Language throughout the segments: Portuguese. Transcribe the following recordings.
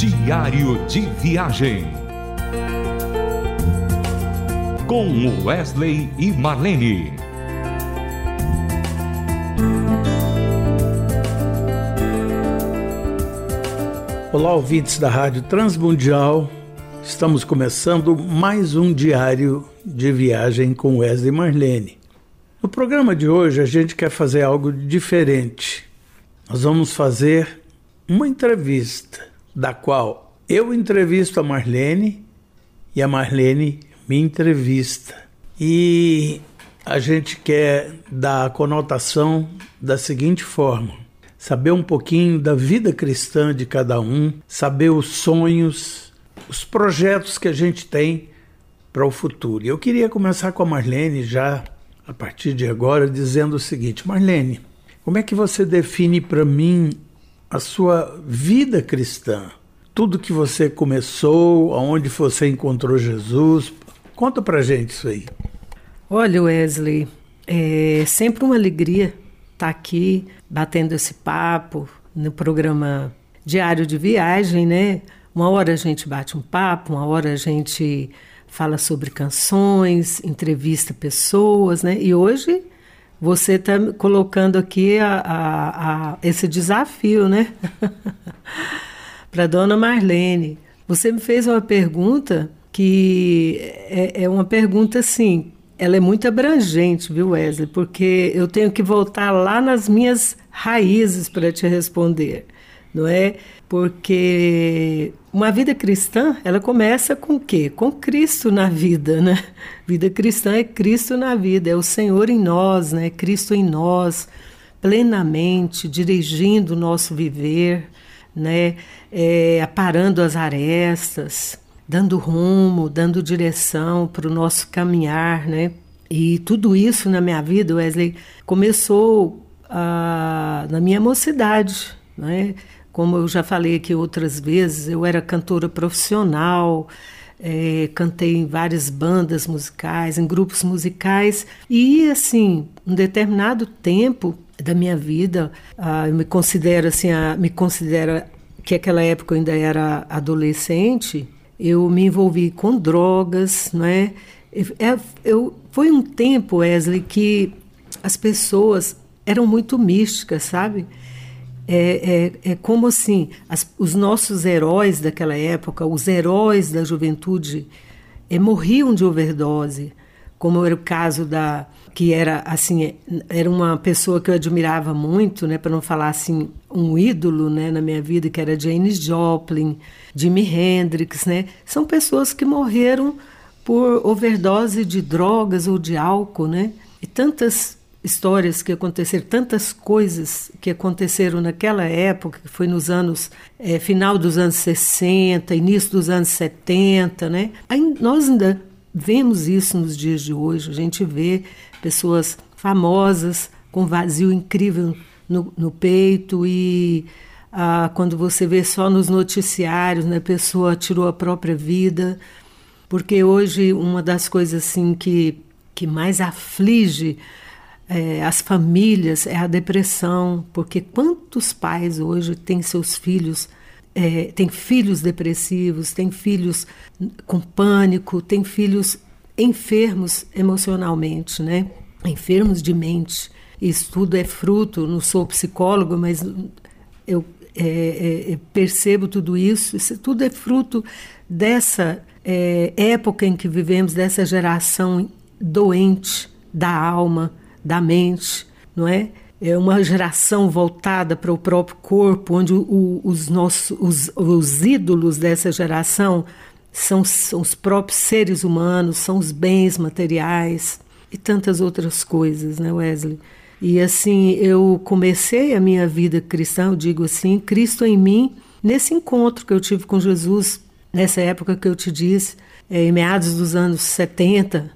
Diário de Viagem. Com Wesley e Marlene. Olá, ouvintes da Rádio Transmundial. Estamos começando mais um diário de viagem com Wesley e Marlene. No programa de hoje a gente quer fazer algo diferente. Nós vamos fazer uma entrevista, da qual eu entrevisto a Marlene e a Marlene me entrevista. E a gente quer dar a conotação da seguinte forma: saber um pouquinho da vida cristã de cada um, saber os sonhos, os projetos que a gente tem para o futuro. Eu queria começar com a Marlene já a partir de agora dizendo o seguinte: Marlene, como é que você define para mim a sua vida cristã? Tudo que você começou, aonde você encontrou Jesus? Conta para gente isso aí. Olha, Wesley, é sempre uma alegria estar tá aqui batendo esse papo no programa Diário de Viagem, né? Uma hora a gente bate um papo, uma hora a gente fala sobre canções, entrevista pessoas, né? E hoje você está colocando aqui a, a, a, esse desafio, né? Para dona Marlene. Você me fez uma pergunta que é, é uma pergunta assim, ela é muito abrangente, viu, Wesley? Porque eu tenho que voltar lá nas minhas raízes para te responder, não é? Porque uma vida cristã, ela começa com o quê? Com Cristo na vida, né? Vida cristã é Cristo na vida, é o Senhor em nós, né? Cristo em nós, plenamente dirigindo o nosso viver, né? É, aparando as arestas, dando rumo, dando direção para o nosso caminhar, né? E tudo isso na minha vida, Wesley, começou ah, na minha mocidade, né? Como eu já falei aqui outras vezes, eu era cantora profissional, é, cantei em várias bandas musicais, em grupos musicais, e assim, um determinado tempo da minha vida, ah, eu me considero assim, a, me considero que aquela época eu ainda era adolescente, eu me envolvi com drogas, não é? é eu, foi um tempo, Wesley, que as pessoas eram muito místicas, sabe? É, é, é como assim, as, os nossos heróis daquela época, os heróis da juventude, é, morriam de overdose, como era o caso da que era assim era uma pessoa que eu admirava muito, né, para não falar assim um ídolo, né, na minha vida que era Janis Joplin, Jimi Hendrix, né, são pessoas que morreram por overdose de drogas ou de álcool, né, e tantas histórias que aconteceram, tantas coisas que aconteceram naquela época, que foi nos anos, é, final dos anos 60, início dos anos 70, né? Aí nós ainda vemos isso nos dias de hoje, a gente vê pessoas famosas com vazio incrível no, no peito e ah, quando você vê só nos noticiários, né, a pessoa tirou a própria vida, porque hoje uma das coisas assim que, que mais aflige é, as famílias, é a depressão, porque quantos pais hoje têm seus filhos, é, têm filhos depressivos, têm filhos com pânico, têm filhos enfermos emocionalmente, né? Enfermos de mente. Isso tudo é fruto, não sou psicólogo, mas eu é, é, é percebo tudo isso, isso tudo é fruto dessa é, época em que vivemos, dessa geração doente da alma, da mente, não é? É uma geração voltada para o próprio corpo, onde o, os nossos os, os ídolos dessa geração são, são os próprios seres humanos, são os bens materiais e tantas outras coisas, né, Wesley? E assim, eu comecei a minha vida cristã, eu digo assim, Cristo em mim, nesse encontro que eu tive com Jesus, nessa época que eu te disse, é, em meados dos anos 70,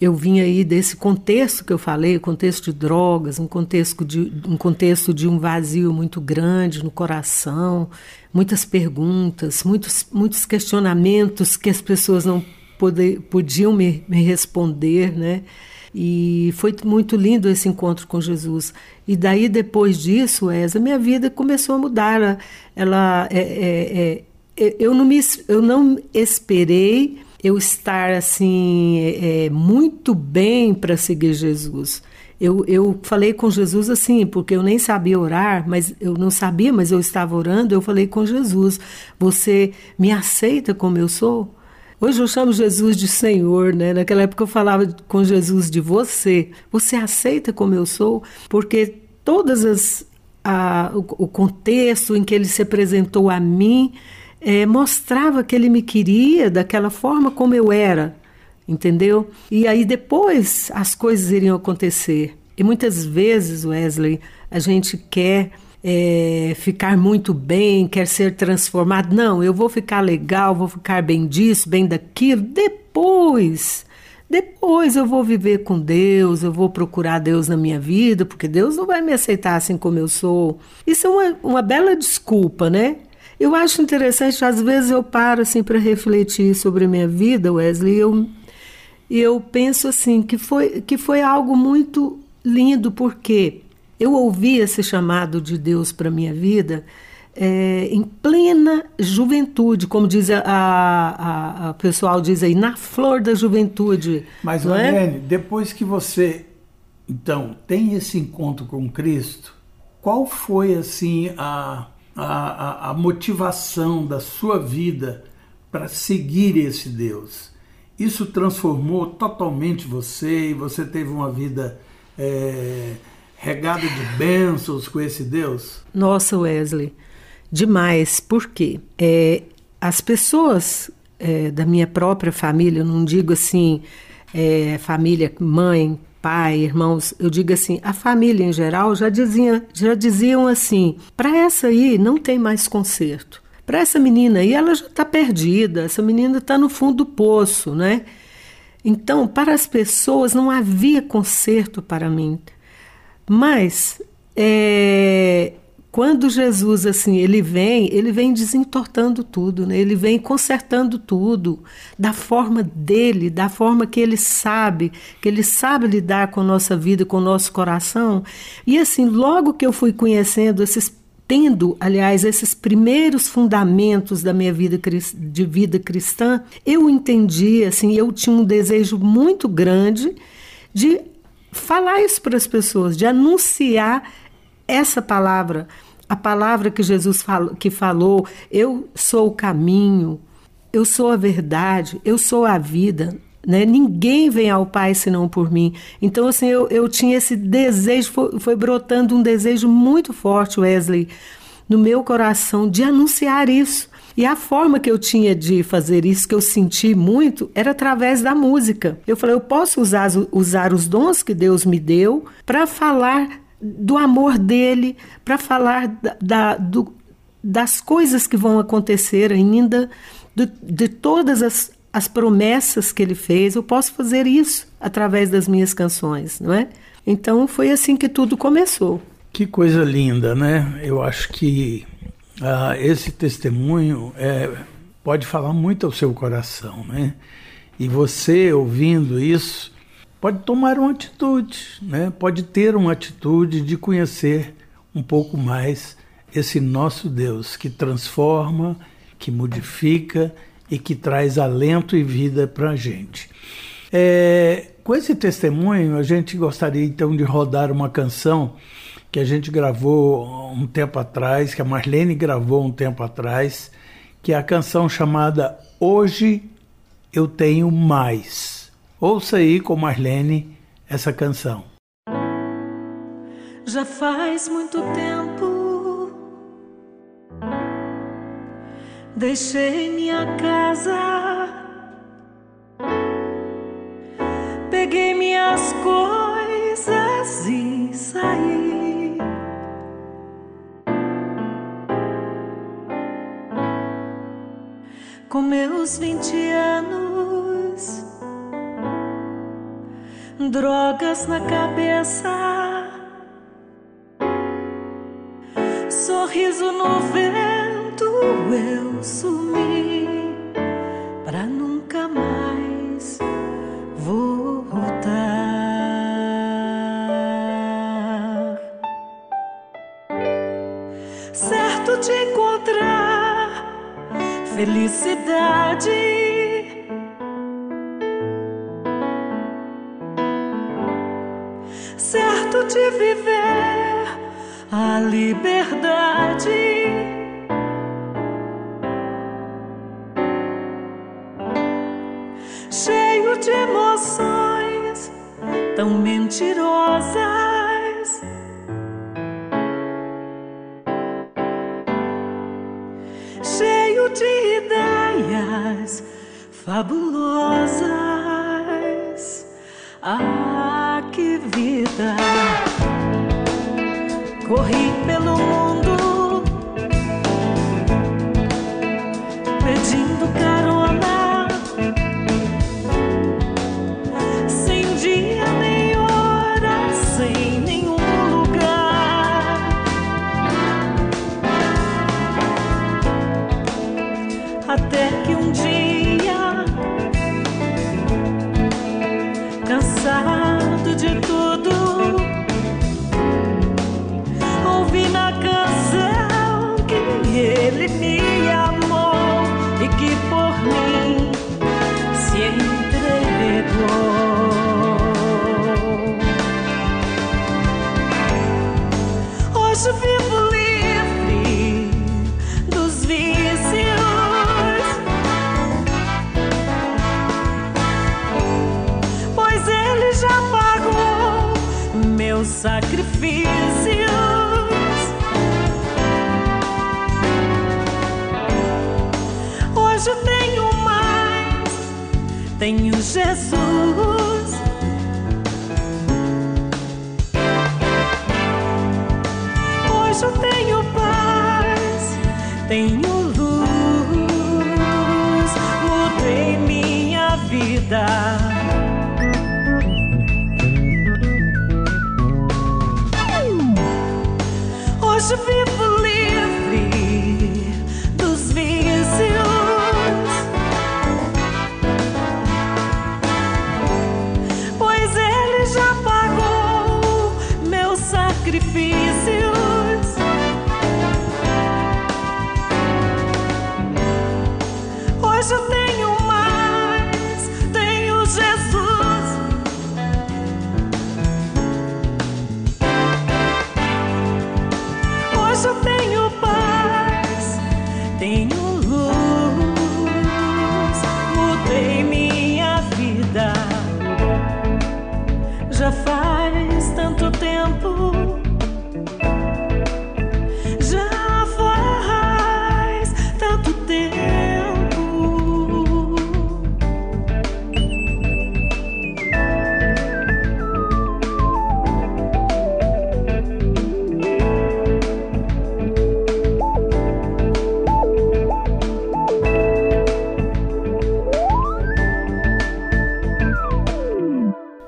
eu vim aí desse contexto que eu falei, contexto de drogas, um contexto de, um contexto de um vazio muito grande no coração, muitas perguntas, muitos, muitos questionamentos que as pessoas não poder, podiam me, me responder, né? E foi muito lindo esse encontro com Jesus. E daí, depois disso, essa minha vida começou a mudar. Ela, ela é, é, é eu não, me, eu não esperei eu estar assim é, é muito bem para seguir Jesus. Eu, eu falei com Jesus assim, porque eu nem sabia orar, mas eu não sabia, mas eu estava orando. Eu falei com Jesus: Você me aceita como eu sou? Hoje eu chamo Jesus de Senhor, né? Naquela época eu falava com Jesus de você. Você aceita como eu sou? Porque todas as a, o, o, contexto em que ele se apresentou a mim é, mostrava que ele me queria daquela forma como eu era entendeu? E aí depois as coisas iriam acontecer. E muitas vezes, Wesley, a gente quer é, ficar muito bem, quer ser transformado. Não, eu vou ficar legal, vou ficar bem disso, bem daquilo. Depois, depois eu vou viver com Deus, eu vou procurar Deus na minha vida, porque Deus não vai me aceitar assim como eu sou. Isso é uma, uma bela desculpa, né? Eu acho interessante, às vezes eu paro assim para refletir sobre a minha vida, Wesley, eu e eu penso assim que foi, que foi algo muito lindo, porque eu ouvi esse chamado de Deus para minha vida é, em plena juventude, como diz a, a, a, pessoal diz aí, na flor da juventude. Mas, Lorene, é? depois que você, então, tem esse encontro com Cristo, qual foi, assim, a, a, a motivação da sua vida para seguir esse Deus? Isso transformou totalmente você e você teve uma vida é, regada de bênçãos com esse Deus? Nossa, Wesley, demais. Por quê? É, as pessoas é, da minha própria família, eu não digo assim, é, família, mãe, pai, irmãos, eu digo assim, a família em geral já, dizia, já diziam assim: para essa aí não tem mais conserto para essa menina aí, ela já está perdida, essa menina está no fundo do poço, né? Então, para as pessoas não havia conserto para mim. Mas é, quando Jesus assim ele vem, ele vem desentortando tudo, né? Ele vem consertando tudo da forma dele, da forma que ele sabe, que ele sabe lidar com a nossa vida, com o nosso coração. E assim, logo que eu fui conhecendo esses tendo, aliás, esses primeiros fundamentos da minha vida de vida cristã, eu entendi, assim, eu tinha um desejo muito grande de falar isso para as pessoas, de anunciar essa palavra, a palavra que Jesus falou, que falou, eu sou o caminho, eu sou a verdade, eu sou a vida. Né? Ninguém vem ao Pai senão por mim. Então, assim, eu, eu tinha esse desejo, foi, foi brotando um desejo muito forte, Wesley, no meu coração de anunciar isso. E a forma que eu tinha de fazer isso, que eu senti muito, era através da música. Eu falei, eu posso usar, usar os dons que Deus me deu para falar do amor dele, para falar da, da, do, das coisas que vão acontecer ainda, de, de todas as, as promessas que ele fez, eu posso fazer isso através das minhas canções, não é? Então foi assim que tudo começou. Que coisa linda, né? Eu acho que ah, esse testemunho é, pode falar muito ao seu coração, né? E você ouvindo isso pode tomar uma atitude, né? Pode ter uma atitude de conhecer um pouco mais esse nosso Deus que transforma, que modifica e que traz alento e vida para a gente. É, com esse testemunho, a gente gostaria então de rodar uma canção que a gente gravou um tempo atrás, que a Marlene gravou um tempo atrás, que é a canção chamada Hoje Eu Tenho Mais. Ouça aí com Marlene essa canção. Já faz muito tempo Deixei minha casa, peguei minhas coisas e saí. Com meus vinte anos, drogas na cabeça, sorriso no vento eu sumi pra nunca mais voltar. Certo de encontrar felicidade. De viver a liberdade. Cheio de emoções tão mentirosas. fabulosas. Ah, que vida! Corri pelo mundo tenho Jesus. Hoje eu tenho paz, tenho luz, mudei minha vida. hoje vivo sacrifícios. Hoje eu tenho mais, tenho Jesus. Hoje eu tenho paz, tenho luz, mudei minha vida. Já faz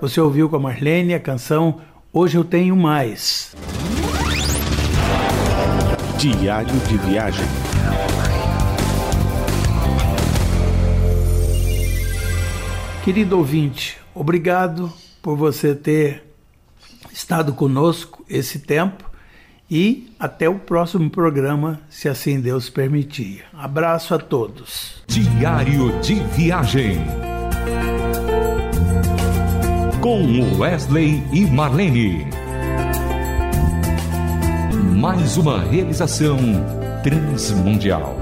Você ouviu com a Marlene a canção Hoje Eu Tenho Mais. Diário de viagem. Querido ouvinte, obrigado por você ter estado conosco esse tempo e até o próximo programa, se assim Deus permitir. Abraço a todos. Diário de viagem com Wesley e Marlene. Mais uma realização transmundial.